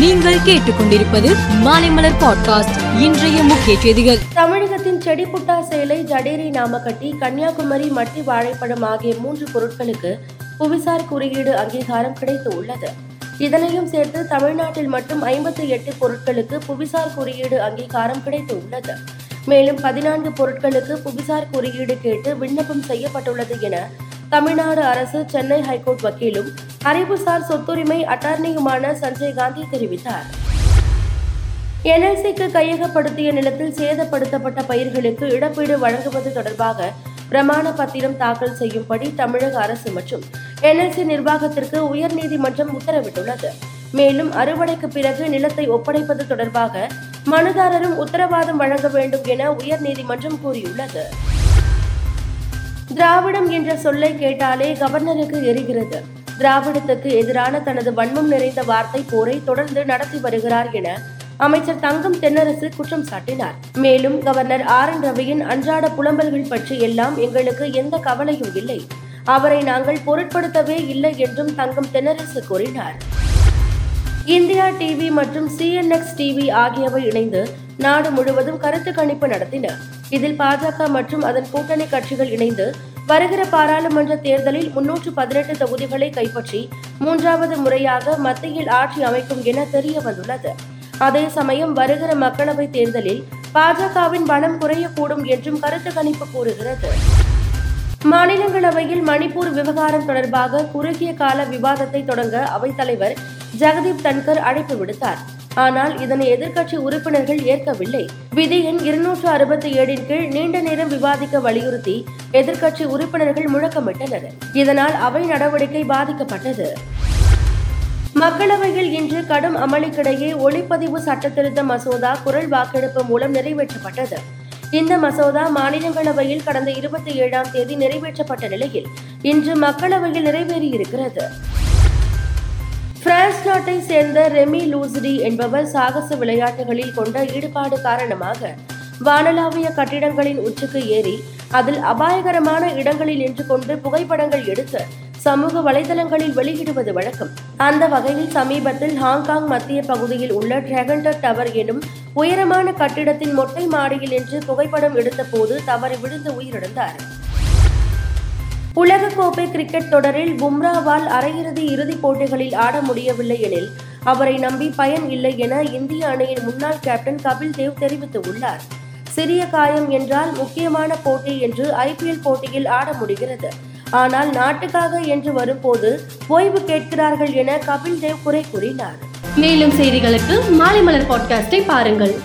நீங்கள் கேட்டுக்கொண்டிருப்பது மாலைமலர் பாட்காஸ்ட் இன்றைய முக்கிய செய்திகள். தமிழகத்தின் செடிப்புட்டா சேலை ஜடேரி நாமக்கட்டி கன்னியாகுமரி மட்டி வாழைப்பழம் ஆகிய மூன்று பொருட்களுக்கு புவிசார் குறியீடு அங்கீகாரம் கிடைத்து உள்ளது இதனையும் சேர்த்து தமிழ்நாட்டில் மட்டும் ஐம்பத்தி எட்டு பொருட்களுக்கு புவிசார் குறியீடு அங்கீகாரம் கிடைத்து உள்ளது மேலும் பதினான்கு பொருட்களுக்கு புவிசார் குறியீடு கேட்டு விண்ணப்பம் செய்யப்பட்டுள்ளது என தமிழ்நாடு அரசு சென்னை ஹைகோர்ட் வக்கீலும் அறிவுசார் சொத்துரிமை அட்டார்னியுமான சஞ்சய் காந்தி தெரிவித்தார். என்எல்சிக்கு கையகப்படுத்திய நிலத்தில் சேதப்படுத்தப்பட்ட பயிர்களுக்கு இழப்பீடு வழங்குவது தொடர்பாக பிரமாண பத்திரம் தாக்கல் செய்யும்படி தமிழக அரசு மற்றும் என்எல்சி நிர்வாகத்திற்கு உயர்நீதிமன்றம் உத்தரவிட்டுள்ளது. மேலும் அறுவடைக்கு பிறகு நிலத்தை ஒப்படைப்பது தொடர்பாக மனுதாரரும் உத்தரவாதம் வழங்க வேண்டும் என உயர்நீதிமன்றம் கூறியுள்ளது. திராவிடம் என்ற சொல்லை கேட்டாலே கவர்னருக்கு எரிகிறது. திராவிடத்துக்கு எதிரான தனது வன்மம் நிறைந்த வார்த்தை போரை தொடர்ந்து நடத்தி வருகிறார் என அமைச்சர் தங்கம் தென்னரசு குற்றம் சாட்டினார். மேலும் கவர்னர் ஆர் என் ரவியின் அன்றாட புலம்பல்கள் பற்றி எல்லாம் எங்களுக்கு எந்த கவலையும் இல்லை. அவரை நாங்கள் பொருட்படுத்தவே இல்லை என்றும் தங்கம் தென்னரசு கூறினார். இந்தியா டிவி மற்றும் சிஎன்எக்ஸ் டிவி ஆகியவை இணைந்து நாடு முழுவதும் கருத்து கணிப்பு நடத்தின. இதில் பாஜக மற்றும் அதன் கூட்டணி கட்சிகள் இணைந்து வருகிற பாராளுமன்ற தேர்தலில் முன்னூற்று பதினெட்டு தொகுதிகளை கைப்பற்றி மூன்றாவது முறையாக மத்தியில் ஆட்சி அமைக்கும் என தெரிய வந்துள்ளது. அதே சமயம் வருகிற மக்களவை தேர்தலில் பாஜகவின் பலம் குறையக்கூடும் என்றும் கருத்து கணிப்பு கூறுகிறது. மாநிலங்களவையில் மணிப்பூர் விவகாரம் தொடர்பாக குறுகிய கால விவாதத்தை தொடங்க அவைத்தலைவர் ஜெகதீப் தன்கர் அழைப்பு விடுத்தார். ஆனால் இதனை எதிர்க்கட்சி உறுப்பினர்கள் ஏற்கவில்லை. விதி எண் இருநூற்று அறுபத்தி ஏழின் கீழ் நீண்ட நேரம் விவாதிக்க வலியுறுத்தி எதிர்க்கட்சி உறுப்பினர்கள் முழக்கமிட்டனர். இதனால் அவை நடவடிக்கை பாதிக்கப்பட்டது. மக்களவையில் இன்று கடும் அமளிக்கிடையே ஒளிப்பதிவு சட்டத்திருத்த மசோதா குரல் வாக்கெடுப்பு மூலம் நிறைவேற்றப்பட்டது. இந்த மசோதா மாநிலங்களவையில் கடந்த இருபத்தி ஏழாம் தேதி நிறைவேற்றப்பட்ட நிலையில் இன்று மக்களவையில் நிறைவேறியிருக்கிறது. பிரான்ஸ் நாட்டை சேர்ந்த ரெமி லூசிடி என்பவர் சாகச விளையாட்டுகளில் கொண்ட ஈடுபாடு காரணமாக வானலாவிய கட்டிடங்களின் உச்சிக்கு ஏறி அதில் அபாயகரமான இடங்களில் நின்று கொண்டு புகைப்படங்கள் எடுத்து சமூக வலைதளங்களில் வெளியிடுவது வழக்கம். அந்த வகையில் சமீபத்தில் ஹாங்காங் மத்திய பகுதியில் உள்ள டிராகன்டர் டவர் எனும் உயரமான கட்டிடத்தின் மொட்டை மாடியில் நின்று புகைப்படம் எடுத்தபோது தவறி விழுந்து உயிரிழந்தார். உலகக்கோப்பை கிரிக்கெட் தொடரில் பும்ராவால் அரையிறுதி இறுதிப் போட்டிகளில் ஆட முடியவில்லை எனில் அவரை நம்பி பயன் இல்லை என இந்திய அணியின் முன்னாள் கேப்டன் கபில் தேவ் தெரிவித்துள்ளார். சிறிய காயம் என்றால் முக்கியமான போட்டி என்று ஐபிஎல் போட்டியில் ஆட முடிகிறது. ஆனால் நாட்டுக்காக என்று வரும்போது ஓய்வு கேட்கிறார்கள் என கபில் தேவ் குறை கூறினார். மேலும் செய்திகளுக்கு மாலை மலர் பாட்காஸ்டை பாருங்கள்.